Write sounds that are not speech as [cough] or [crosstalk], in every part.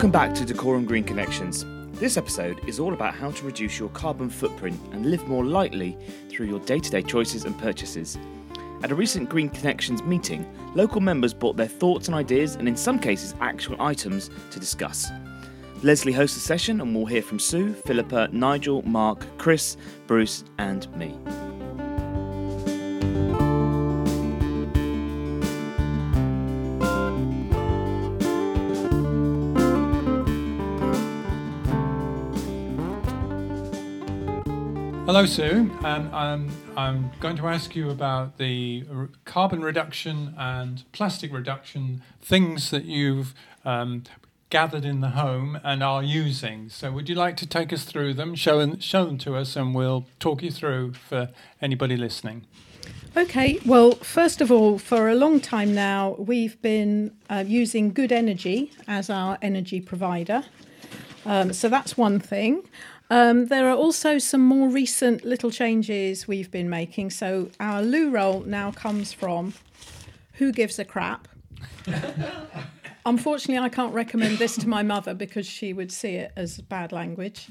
Welcome back to Dacorum Green Connections. This episode is all about how to reduce your carbon footprint and live more lightly through your day to day choices and purchases. At a recent Green Connections meeting, local members brought their thoughts and ideas, and in some cases, actual items to discuss. Leslie hosts the session, and we'll hear from Sue, Philippa, Nigel, Mark, Chris, Bruce, and me. Hello, Sue. I'm, I'm going to ask you about the carbon reduction and plastic reduction things that you've um, gathered in the home and are using. So, would you like to take us through them, show, show them to us, and we'll talk you through for anybody listening? Okay, well, first of all, for a long time now, we've been uh, using Good Energy as our energy provider. Um, so that's one thing. Um, there are also some more recent little changes we've been making. So our loo roll now comes from Who Gives a Crap. [laughs] Unfortunately, I can't recommend this to my mother because she would see it as bad language.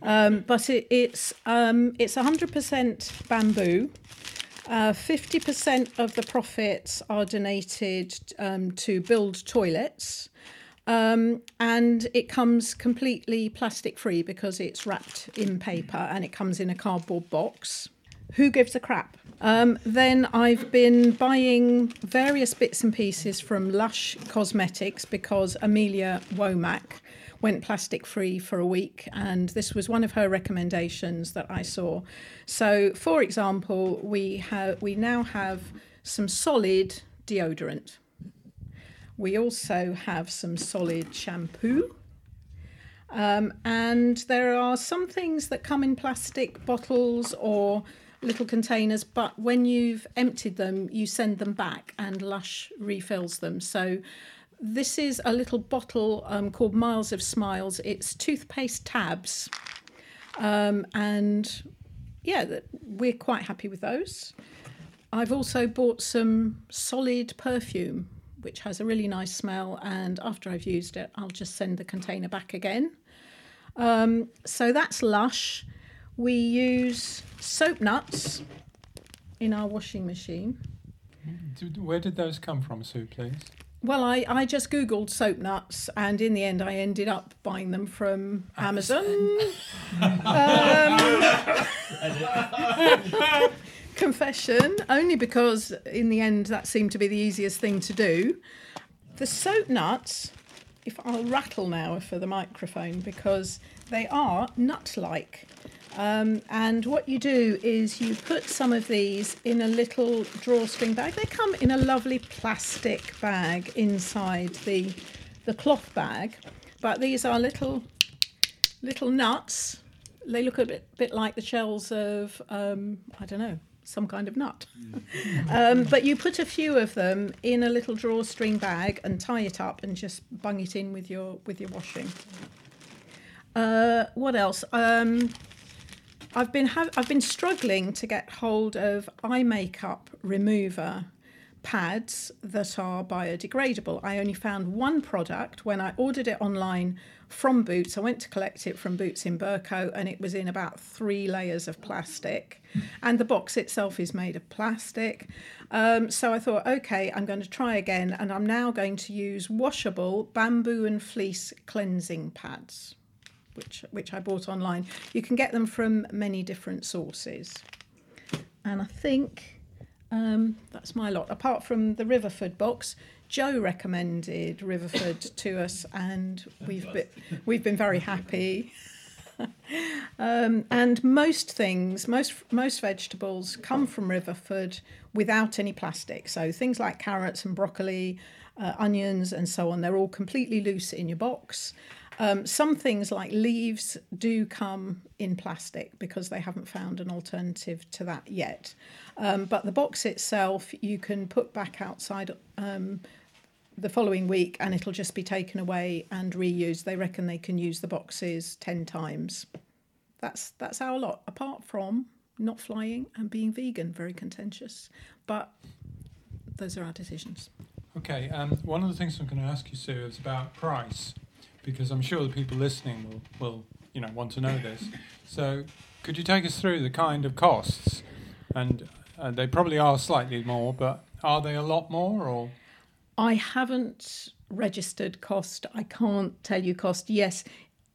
Um, but it, it's um, it's 100% bamboo. Uh, 50% of the profits are donated um, to build toilets. Um, and it comes completely plastic free because it's wrapped in paper and it comes in a cardboard box. Who gives a crap? Um, then I've been buying various bits and pieces from Lush Cosmetics because Amelia Womack went plastic free for a week, and this was one of her recommendations that I saw. So, for example, we have we now have some solid deodorant. We also have some solid shampoo. Um, and there are some things that come in plastic bottles or little containers, but when you've emptied them, you send them back and Lush refills them. So this is a little bottle um, called Miles of Smiles. It's toothpaste tabs. Um, and yeah, we're quite happy with those. I've also bought some solid perfume, which has a really nice smell. And after I've used it, I'll just send the container back again. Um, so that's Lush. We use soap nuts in our washing machine. Where did those come from, Sue, please? Well, I, I just Googled soap nuts, and in the end, I ended up buying them from Amazon. [laughs] um, [laughs] confession, only because in the end, that seemed to be the easiest thing to do. The soap nuts, if I'll rattle now for the microphone, because they are nut like. Um, and what you do is you put some of these in a little drawstring bag. They come in a lovely plastic bag inside the the cloth bag, but these are little little nuts. They look a bit bit like the shells of um, I don't know some kind of nut. [laughs] um, but you put a few of them in a little drawstring bag and tie it up and just bung it in with your with your washing. Uh, what else? Um, I've been have, I've been struggling to get hold of eye makeup remover pads that are biodegradable. I only found one product when I ordered it online from Boots. I went to collect it from Boots in Berko and it was in about three layers of plastic. And the box itself is made of plastic. Um, so I thought, okay, I'm going to try again. And I'm now going to use washable bamboo and fleece cleansing pads which which I bought online. You can get them from many different sources, and I think um, that's my lot. Apart from the Riverford box, Joe recommended Riverford [coughs] to us, and we've been, we've been very happy. [laughs] um, and most things, most most vegetables come from Riverford without any plastic. So things like carrots and broccoli, uh, onions, and so on, they're all completely loose in your box. Um, some things like leaves do come in plastic because they haven't found an alternative to that yet. Um, but the box itself, you can put back outside um, the following week and it'll just be taken away and reused. They reckon they can use the boxes 10 times. That's, that's our lot, apart from not flying and being vegan, very contentious. But those are our decisions. Okay, um, one of the things I'm going to ask you, Sue, is about price. Because I'm sure the people listening will, will you know want to know this. So could you take us through the kind of costs? And uh, they probably are slightly more, but are they a lot more or? I haven't registered cost. I can't tell you cost. Yes,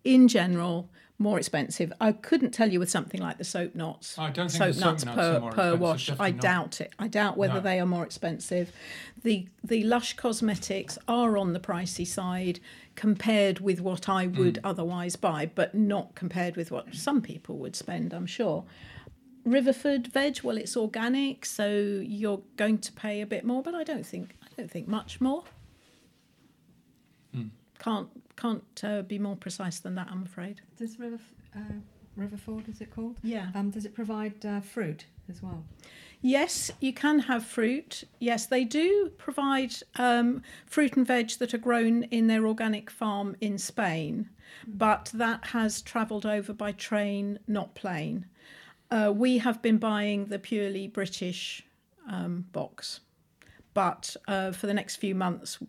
in general, more expensive. I couldn't tell you with something like the soap knots. I don't think soap the soap nuts nuts per are more per expensive, wash. I not. doubt it. I doubt whether No. they are more expensive. The the Lush cosmetics are on the pricey side compared with what I would Mm. otherwise buy, but not compared with what some people would spend. I'm sure. Riverford veg, well, it's organic, so you're going to pay a bit more, but I don't think I don't think much more. Can't can't uh, be more precise than that, I'm afraid. Does River uh, Riverford is it called? Yeah. Um, does it provide uh, fruit as well? Yes, you can have fruit. Yes, they do provide um, fruit and veg that are grown in their organic farm in Spain, but that has travelled over by train, not plane. Uh, we have been buying the purely British um, box, but uh, for the next few months,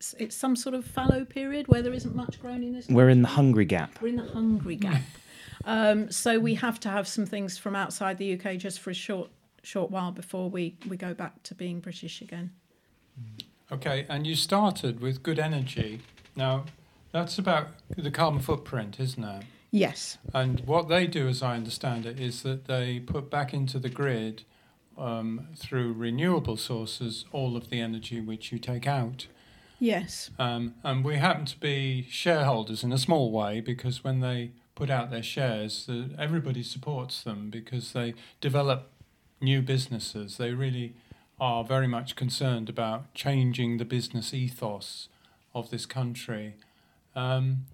it's, it's some sort of fallow period where there isn't much grown in this. We're in the hungry gap. We're in the hungry gap. [laughs] Um, so we have to have some things from outside the UK just for a short short while before we, we go back to being British again. Okay, and you started with good energy. Now, that's about the carbon footprint, isn't it? Yes. And what they do, as I understand it, is that they put back into the grid um, through renewable sources all of the energy which you take out. Yes. Um, and we happen to be shareholders in a small way because when they put out their shares, the, everybody supports them because they develop new businesses. They really are very much concerned about changing the business ethos of this country. Um,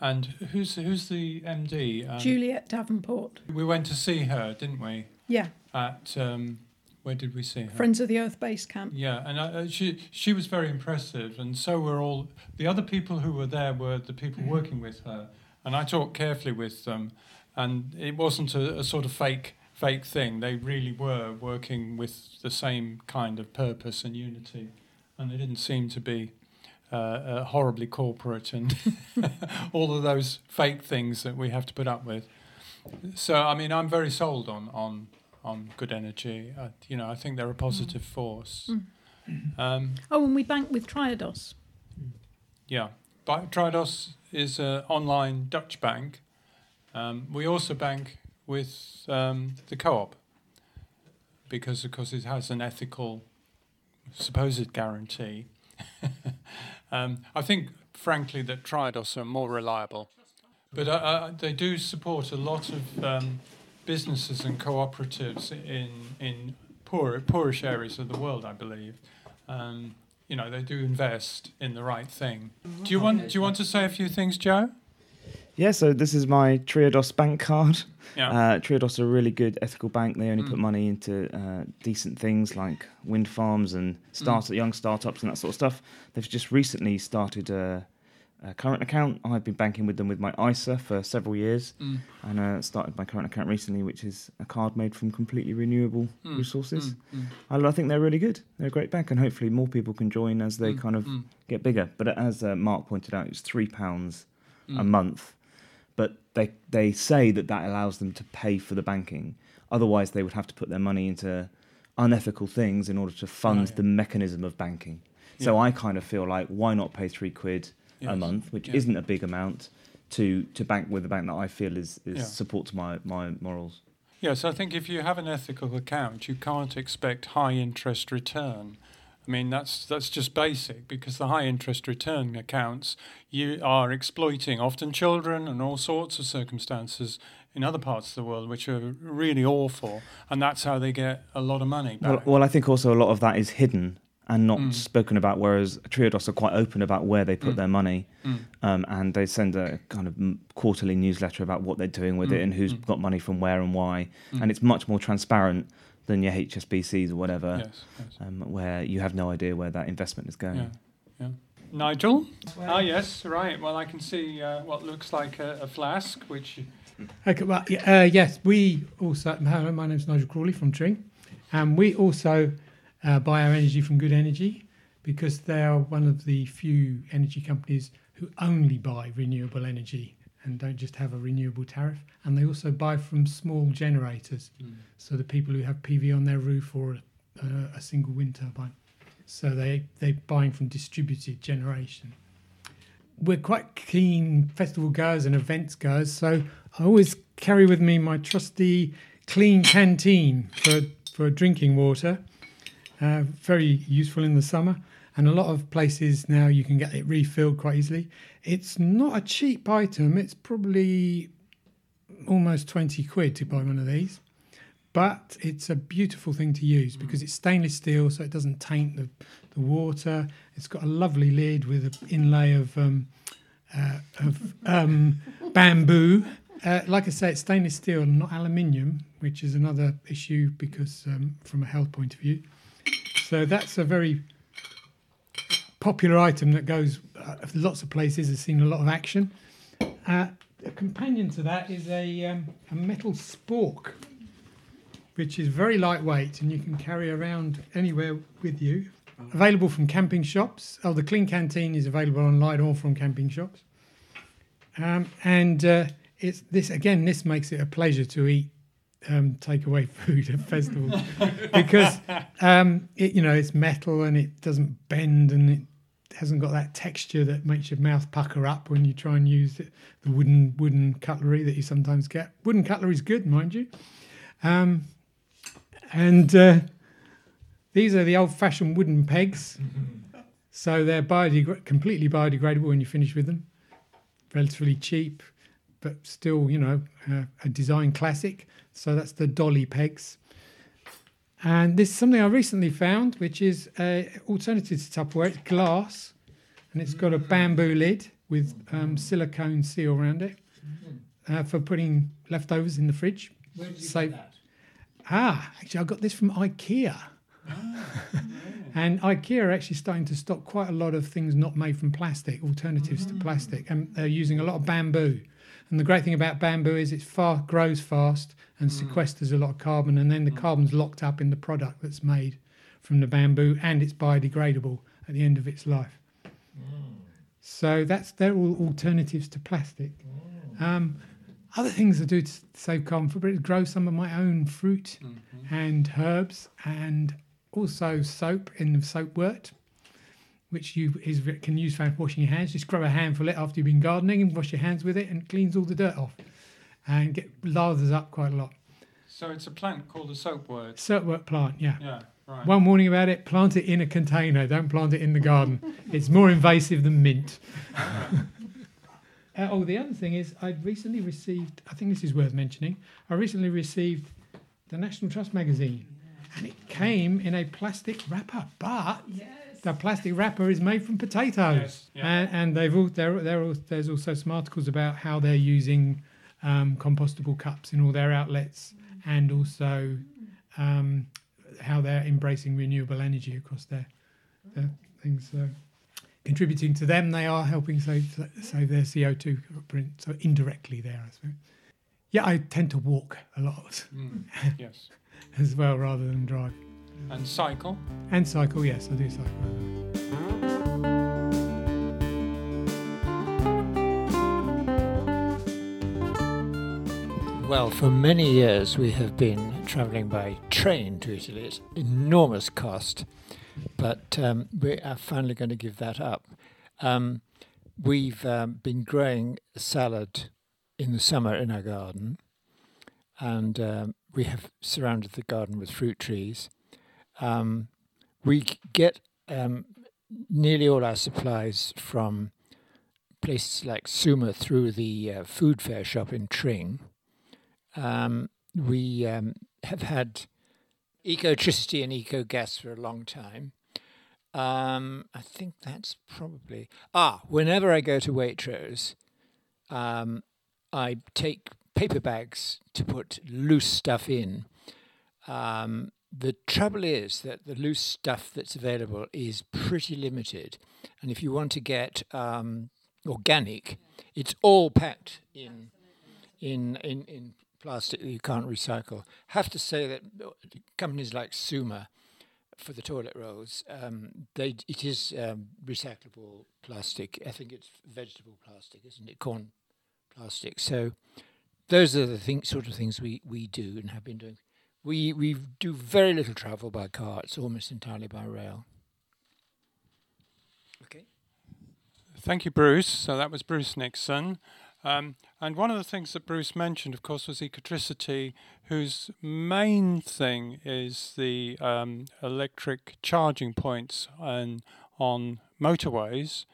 and who's who's the MD? Um, Juliet Davenport. We went to see her, didn't we? Yeah. At um, where did we see her? Friends of the Earth Base Camp. Yeah, and I, uh, she she was very impressive, and so were all the other people who were there. Were the people working with her, and I talked carefully with them, and it wasn't a, a sort of fake fake thing. They really were working with the same kind of purpose and unity, and they didn't seem to be uh, uh, horribly corporate and [laughs] all of those fake things that we have to put up with. So, I mean, I'm very sold on on on good energy. Uh, you know, I think they're a positive force. Um, Oh, and we bank with Triodos. yeah, Bi- Triodos is an online Dutch bank. Um, we also bank with um, the co-op because, of course, it has an ethical supposed guarantee. [laughs] um, I think, frankly, that Triodos are more reliable, but uh, uh, they do support a lot of um, businesses and cooperatives in in poor poorish areas of the world. I believe. Um, you know, they do invest in the right thing. Do you want Do you want to say a few things, Joe? Yeah, so this is my Triodos bank card. Yeah. Uh, Triodos are a really good ethical bank. They only put Mm. money into uh, decent things like wind farms and start young startups and that sort of stuff. They've just recently started a, a current account. I've been banking with them with my ISA for several years, Mm. and uh, started my current account recently, which is a card made from completely renewable Mm. resources. Mm. I, I think they're really good. They're a great bank, and hopefully more people can join as they Mm. kind of Mm. get bigger. But as uh, Mark pointed out, it's three pounds a Mm. month. But they they say that that allows them to pay for the banking. Otherwise, they would have to put their money into unethical things in order to fund Oh, yeah. the mechanism of banking. So I kind of feel like why not pay three quid a month, which Yeah. isn't a big amount, to to bank with a bank that I feel is, is Yeah. supports my my morals. Yes, I think if you have an ethical account, you can't expect high interest return. I mean, that's that's just basic because the high interest return accounts you are exploiting often children and all sorts of circumstances in other parts of the world which are really awful, and that's how they get a lot of money Well, well, I think also a lot of that is hidden and not Mm. spoken about, whereas Triodos are quite open about where they put Mm. their money. Mm. um, and they send a kind of m- quarterly newsletter about what they're doing with Mm, it and who's mm. got money from where and why. Mm. And it's much more transparent than your HSBCs or whatever, yes, yes. um, where you have no idea where that investment is going. Yeah, yeah. Nigel? ah, yes, right. Well, I can see uh, what looks like a, a flask, which Okay, well, uh, yes, we also. Hello, my name's Nigel Crawley from Tring, and we also uh, buy our energy from Good Energy because they are one of the few energy companies who only buy renewable energy and don't just have a renewable tariff. And they also buy from small generators, so the people who have PV on their roof or a, a single wind turbine. So they they're buying from distributed generation. We're quite keen festival goers and events goers, so I always carry with me my trusty Klean Kanteen for for drinking water. Uh, very useful in the summer, and a lot of places now you can get it refilled quite easily. It's not a cheap item. It's probably almost twenty quid to buy one of these, but it's a beautiful thing to use because it's stainless steel, so it doesn't taint the, the water. It's got a lovely lid with an inlay of um, uh, of um, [laughs] bamboo. Uh, like I say, it's stainless steel and not aluminium, which is another issue because um, from a health point of view. So that's a very popular item that goes uh, lots of places. Has seen a lot of action. Uh, a companion to that is a, um, a metal spork, which is very lightweight and you can carry around anywhere with you. Available from camping shops. Oh, the Klean Kanteen is available online or from camping shops. Um, and uh, it's this again. This makes it a pleasure to eat um, takeaway [laughs] food at festivals because um, it, you know it's metal and it doesn't bend and it hasn't got that texture that makes your mouth pucker up when you try and use it, the wooden wooden cutlery that you sometimes get. Wooden cutlery is good, mind you. Um, and uh, these are the old-fashioned wooden pegs, [laughs] so they're completely biodegradable when you finish with them. Relatively cheap, but still, you know, uh, a design classic. So that's the dolly pegs. And this is something I recently found, which is a alternative to Tupperware. It's glass, and it's got a bamboo lid with um, silicone seal around it uh, for putting leftovers in the fridge. Where did you get that? Ah, actually, I got this from IKEA. [laughs] and IKEA are actually starting to stock quite a lot of things not made from plastic, alternatives to plastic, and they're using a lot of bamboo. And the great thing about bamboo is it far grows fast and mm. sequesters a lot of carbon, and then the mm. carbon's locked up in the product that's made from the bamboo, and it's biodegradable at the end of its life. Mm. So that's they're all alternatives to plastic. Um, other things I do to save carbon footprint is grow some of my own fruit mm-hmm. and herbs, and also soap in the soap wort, which you is can use for washing your hands. Just grab a handful of it after you've been gardening and wash your hands with it, and it cleans all the dirt off, and get lathers up quite a lot. So it's a plant called a soapwort. Soapwort plant, yeah. Yeah, right. One warning about it: plant it in a container. Don't plant it in the garden. [laughs] it's more invasive than mint. [laughs] Uh, oh, the other thing is, I recently received. I think this is worth mentioning. I recently received the National Trust magazine, and it came in a plastic wrapper. But the plastic wrapper is made from potatoes, Yes, yeah. and, and they've all, there, there are, there's also some articles about how they're using um, compostable cups in all their outlets, and also um, how they're embracing renewable energy across their, their things. So contributing to them, they are helping save save their CO two footprint. So indirectly, there, I suppose. Yeah, I tend to walk a lot Mm, [laughs] yes. as well rather than drive. And cycle. And cycle, yes, I do cycle. Well, for many years we have been travelling by train to Italy. It's enormous cost, but um, we are finally going to give that up. Um, we've um, been growing salad in the summer in our garden, and um, we have surrounded the garden with fruit trees. Um, we get um, nearly all our supplies from places like Suma through the uh, food fair shop in Tring um, we um, have had ecotricity and eco gas for a long time. Um, I think that's probably ah. Whenever I go to Waitrose, um, I take paper bags to put loose stuff in. Um, the trouble is that the loose stuff that's available is pretty limited, and if you want to get um, organic, it's all packed in in in in plastic that you can't recycle. Have to say that companies like Suma for the toilet rolls, um, they it is um, recyclable plastic. I think it's vegetable plastic, isn't it? Corn plastic. So those are the thing, sort of things we, we do and have been doing. We we do very little travel by car. It's almost entirely by rail. Okay. Thank you, Bruce. So that was Bruce Nixon. Um, and one of the things that Bruce mentioned, of course, was Ecotricity, whose main thing is the um, electric charging points on, on motorways.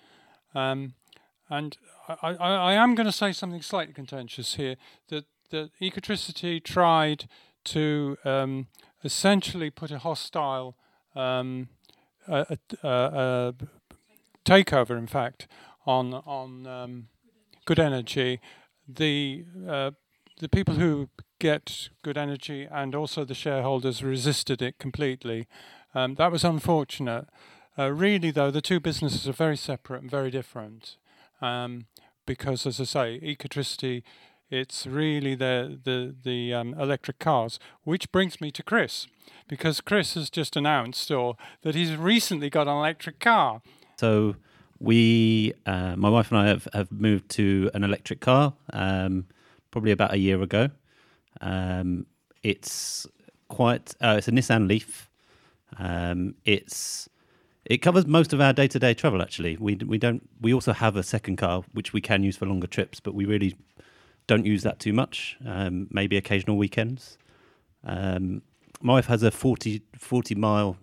Um, and I, I, I am going to say something slightly contentious here that, that Ecotricity tried to um, essentially put a hostile um, a, a, a takeover, in fact, on on um, good energy. The uh, the people who get good energy and also the shareholders resisted it completely. Um, that was unfortunate. Uh, really, though, the two businesses are very separate and very different. Um, because, as I say, Ecotricity, it's really the the the um, electric cars. Which brings me to Chris, because Chris has just announced or that he's recently got an electric car. So we, uh, my wife and I, have, have moved to an electric car um, probably about a year ago. Um, it's quite. Uh, it's a Nissan Leaf. Um, it's it covers most of our day to day travel. Actually, we we don't. We also have a second car which we can use for longer trips, but we really don't use that too much. Um, maybe occasional weekends. Um, my wife has a 40, 40 mile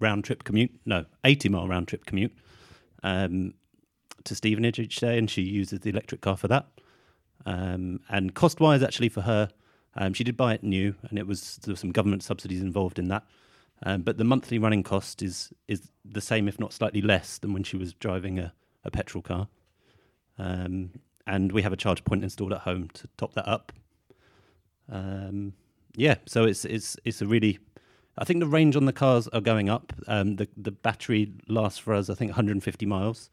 round trip commute. No, eighty mile round trip commute um, to Stevenage each day, and she uses the electric car for that. Um, and cost wise, actually, for her, um, she did buy it new, and it was there were some government subsidies involved in that. Um, but the monthly running cost is is the same, if not slightly less, than when she was driving a, a petrol car. Um, and we have a charge point installed at home to top that up. Um, yeah, so it's it's it's a really I think the range on the cars are going up. Um, the the battery lasts for us, I think, 150 miles,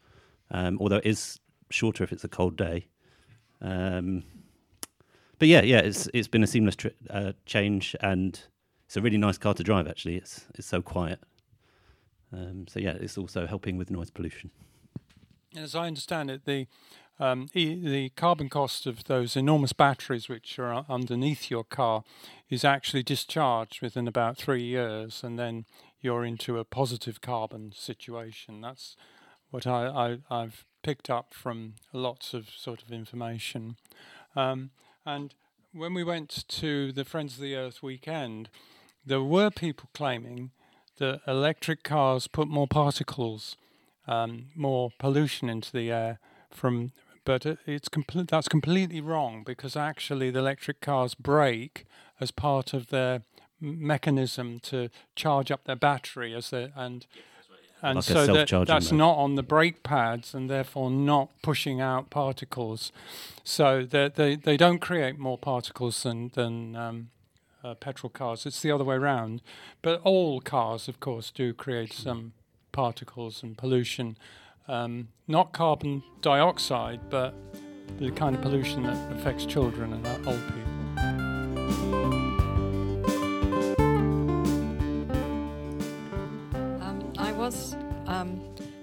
um, although it is shorter if it's a cold day. Um, but yeah, yeah, it's it's been a seamless tri- uh, change, and it's a really nice car to drive. Actually, it's it's so quiet. Um, so yeah, it's also helping with noise pollution. And As I understand it, the um, the carbon cost of those enormous batteries which are underneath your car is actually discharged within about three years, and then you're into a positive carbon situation. That's what I, I, have picked up from lots of sort of information. Um, and when we went to the Friends of the Earth weekend, there were people claiming that electric cars put more particles, um, more pollution into the air from but it's complete. That's completely wrong because actually the electric cars brake as part of their mechanism to charge up their battery as they and and like so that, that's mode. not on the brake pads and therefore not pushing out particles. So they they they don't create more particles than than um, uh, petrol cars. It's the other way around. But all cars, of course, do create some particles and pollution um, not carbon dioxide, but the kind of pollution that affects children and old people. Um, I was um,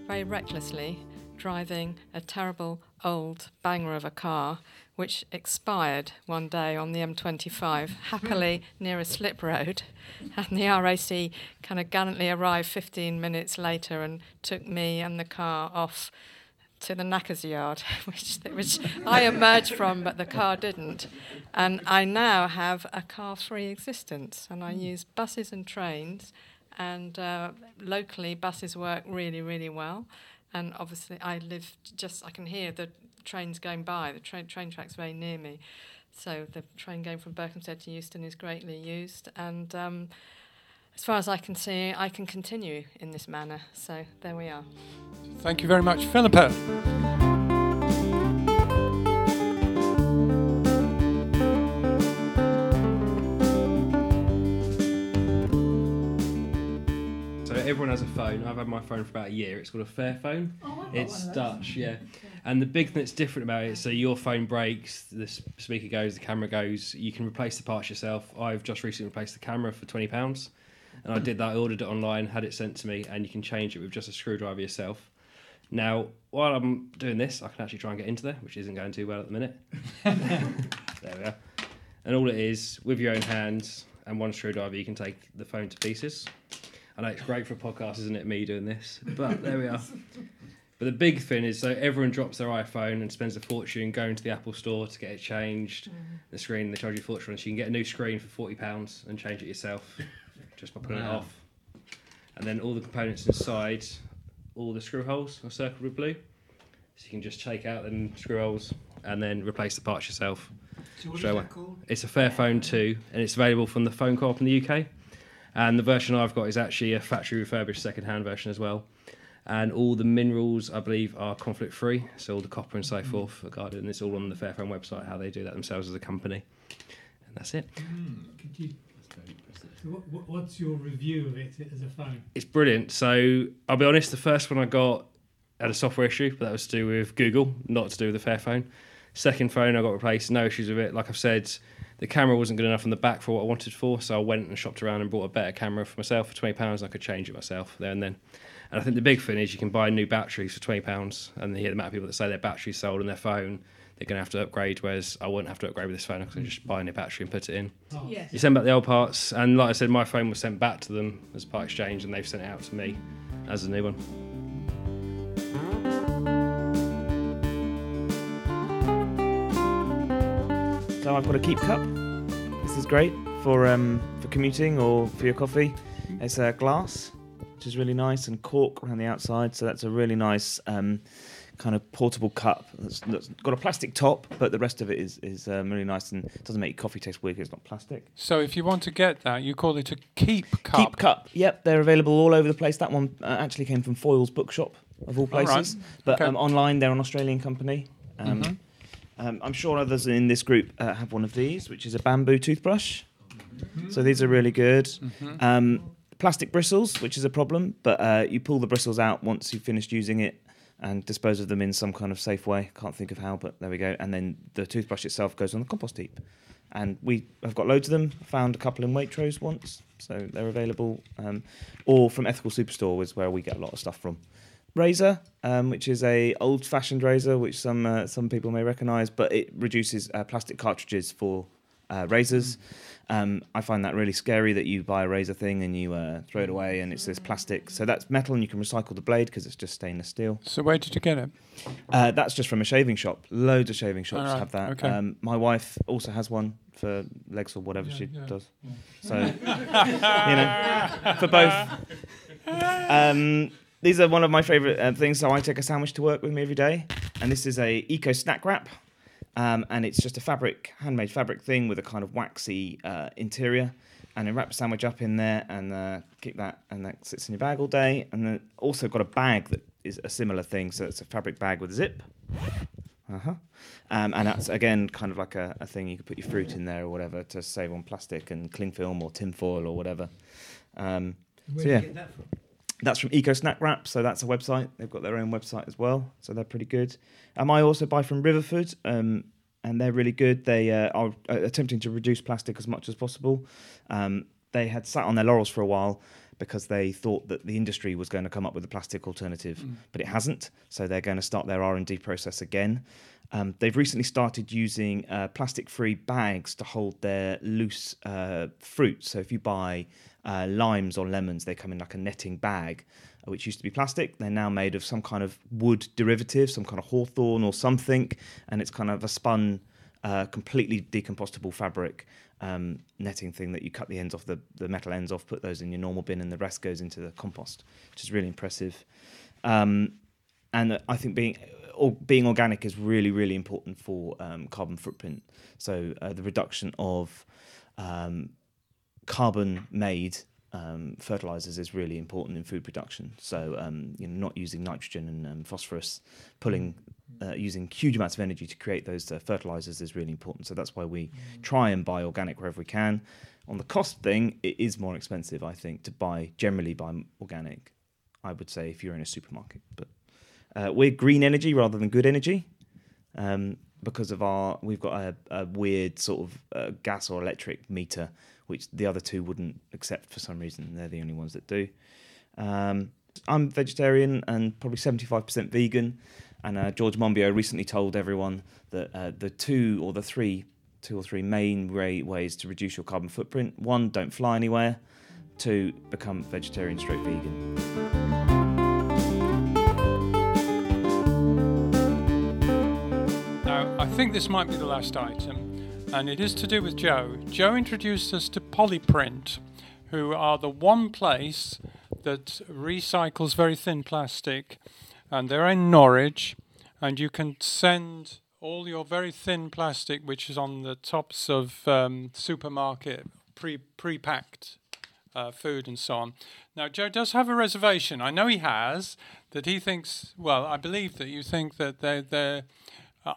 very recklessly driving a terrible old banger of a car which expired one day on the M25, [laughs] happily near a slip road. And the RAC kind of gallantly arrived 15 minutes later and took me and the car off to the knackers yard, [laughs] which, which I emerged from, but the car didn't. And I now have a car free existence, and I use buses and trains. And uh, locally, buses work really, really well. And obviously, I live just, I can hear the trains going by. The train train track's very near me, so the train going from Berkhamsted to Euston is greatly used. And um, as far as I can see, I can continue in this manner. So there we are. Thank you very much, Philippa. Everyone has a phone. I've had my phone for about a year. It's called a Fairphone. Oh, it's Dutch, yeah. And the big thing that's different about it, so your phone breaks, the speaker goes, the camera goes. You can replace the parts yourself. I've just recently replaced the camera for twenty pounds. And I did that. I ordered it online, had it sent to me, and you can change it with just a screwdriver yourself. Now, while I'm doing this, I can actually try and get into there, which isn't going too well at the minute. [laughs] there we are. And all it is, with your own hands and one screwdriver, you can take the phone to pieces. I know it's great for a podcast, isn't it? Me doing this, but there we are. [laughs] But the big thing is, so everyone drops their iPhone and spends a fortune going to the Apple Store to get it changed. The screen they charge you a fortune, so you can get a new screen for forty pounds and change it yourself, just by putting it off. And then all the components inside, all the screw holes are circled with blue, so you can just take out them screw holes and then replace the parts yourself. So what Straight away. It's a Fairphone 2, and it's available from the Phone Co-op in the UK. And the version I've got is actually a factory refurbished second-hand version as well. And all the minerals, I believe, are conflict-free, so all the copper and so mm-hmm. forth are guarded, and it's all on the Fairphone website how they do that themselves as a company. And that's it. Mm-hmm. Could you, so what, what, what's your review of it as a phone? It's brilliant. So I'll be honest, the first one I got had a software issue, but that was to do with Google, not to do with the Fairphone. Second phone I got replaced, no issues with it. Like I've said, the camera wasn't good enough on the back for what I wanted for, so I went and shopped around and bought a better camera for myself for twenty pounds. I could change it myself there and then. And I think the big thing is you can buy new batteries for twenty pounds, and you hear the amount of people that say their battery's sold on their phone, they're going to have to upgrade. Whereas I wouldn't have to upgrade with this phone. Because I can just buy a new battery and put it in. Yes. You send back the old parts, and like I said, my phone was sent back to them as part exchange, and they've sent it out to me as a new one. I've got a Keep cup. This is great for um, for commuting or for your coffee. It's a glass, which is really nice, and cork around the outside. So that's a really nice um, kind of portable cup. That's, that's got a plastic top, but the rest of it is is um, really nice and doesn't make your coffee taste weird. 'cause It's not plastic. So if you want to get that, you call it a keep cup. Keep cup. Yep, they're available all over the place. That one uh, actually came from Foyles Bookshop of all All right. places, but Okay. um, online they're an Australian company. Um, Mhm. Um, I'm sure others in this group uh, have one of these, which is a bamboo toothbrush. So these are really good. Mhm. Um, plastic bristles, which is a problem, but uh, you pull the bristles out once you've finished using it and dispose of them in some kind of safe way. Can't think of how, but there we go. And then the toothbrush itself goes on the compost heap. And we have got loads of them. Found a couple in Waitrose once, so they're available. Um, or from Ethical Superstore is where we get a lot of stuff from. Razor, um, which is a old-fashioned razor, which some uh, some people may recognise, but it reduces uh, plastic cartridges for uh, razors. Um, I find that really scary that you buy a razor thing and you uh, throw it away and it's this plastic. So that's metal and you can recycle the blade because it's just stainless steel. So where did you get it? Uh, that's just from a shaving shop. Loads of shaving shops Alright, have that. okay. Um, my wife also has one for legs or whatever Yeah, she yeah, does. yeah. So, [laughs] you know, for both. [laughs] These are one of my favourite uh, things. So I take a sandwich to work with me every day, and this is a eco snack wrap, um, and it's just a fabric, handmade fabric thing with a kind of waxy uh, interior. And then wrap a sandwich up in there and uh, keep that, and that sits in your bag all day. And then also got a bag that is a similar thing. So it's a fabric bag with a zip. Uh-huh. Um, and that's again kind of like a, a thing you could put your fruit in there or whatever to save on plastic and cling film or tin foil or whatever. Um, Where So, yeah. you get that from? That's from Eco Snack Wrap, so that's a website. They've got their own website as well, so they're pretty good. Um, I also buy from Riverford, um, and they're really good. They uh, are uh, attempting to reduce plastic as much as possible. Um, they had sat on their laurels for a while because they thought that the industry was going to come up with a plastic alternative, but it hasn't. So they're going to start their R and D process again. Um, they've recently started using uh, plastic-free bags to hold their loose uh, fruit. So if you buy uh, limes or lemons, they come in like a netting bag, uh, which used to be plastic. They're now made of some kind of wood derivative, some kind of hawthorn or something, and it's kind of a spun, uh, completely decompostable fabric um, netting thing that you cut the ends off, the, the metal ends off, put those in your normal bin, and the rest goes into the compost, which is really impressive. Um, and I think being or being organic is really really important for um, carbon footprint. So uh, the reduction of um, carbon made um, fertilizers is really important in food production. So um, you know, not using nitrogen and um, phosphorus, pulling uh, using huge amounts of energy to create those uh, fertilizers is really important. So that's why we try and buy organic wherever we can. On the cost thing, it is more expensive, I think, to buy generally buy organic. I would say if you're in a supermarket, but uh, we're green energy rather than good energy um, because of our we've got a, a weird sort of uh, gas or electric meter which the other two wouldn't accept for some reason. They're the only ones that do. Um, I'm vegetarian and probably 75% vegan. And uh, George Monbiot recently told everyone that uh, the two or the three, two or three main way, ways to reduce your carbon footprint one, don't fly anywhere, two, become vegetarian straight vegan. Think this might be the last item, and it is to do with Joe. Joe introduced us to Polyprint, who are the one place that recycles very thin plastic, and they're in Norwich, and you can send all your very thin plastic, which is on the tops of um, supermarket pre pre-packed uh, food and so on. Now, Joe does have a reservation. I know he has that he thinks. Well, I believe that you think that they they're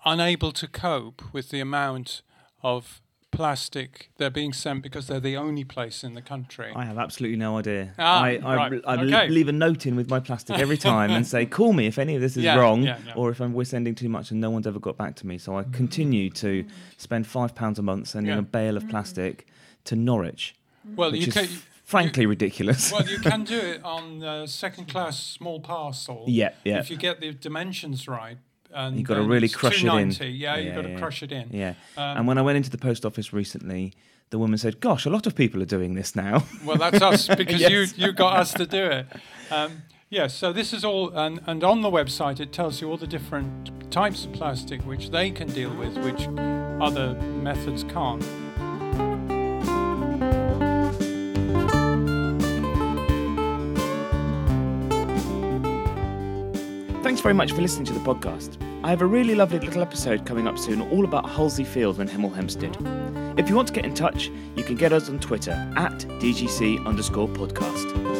unable to cope with the amount of plastic they're being sent because they're the only place in the country. I have absolutely no idea. Ah, I, I, right, I okay. leave a note in with my plastic every [laughs] time and say, call me if any of this is Yeah, wrong yeah, yeah. or if I'm, we're sending too much and no one's ever got back to me. So I continue to spend £5 a month sending a bale of plastic to Norwich, well, you can. frankly ridiculous. well, you can [laughs] do it on uh, second class small parcel. yeah, yeah. If you get the dimensions right. And You've got to really crush it in. 290. Yeah, you've got to yeah. crush it in. Yeah. Um, and when I went into the post office recently, the woman said, Gosh, a lot of people are doing this now. [laughs] Well, that's us [laughs] because Yes. you you got us to do it. Um, yeah, so this is all, and, and on the website it tells you all the different types of plastic which they can deal with, which other methods can't. Thanks very much for listening to the podcast. I have a really lovely little episode coming up soon all about Halsey Field and Hemel Hempstead. If you want to get in touch, you can get us on Twitter at DGC underscore podcast.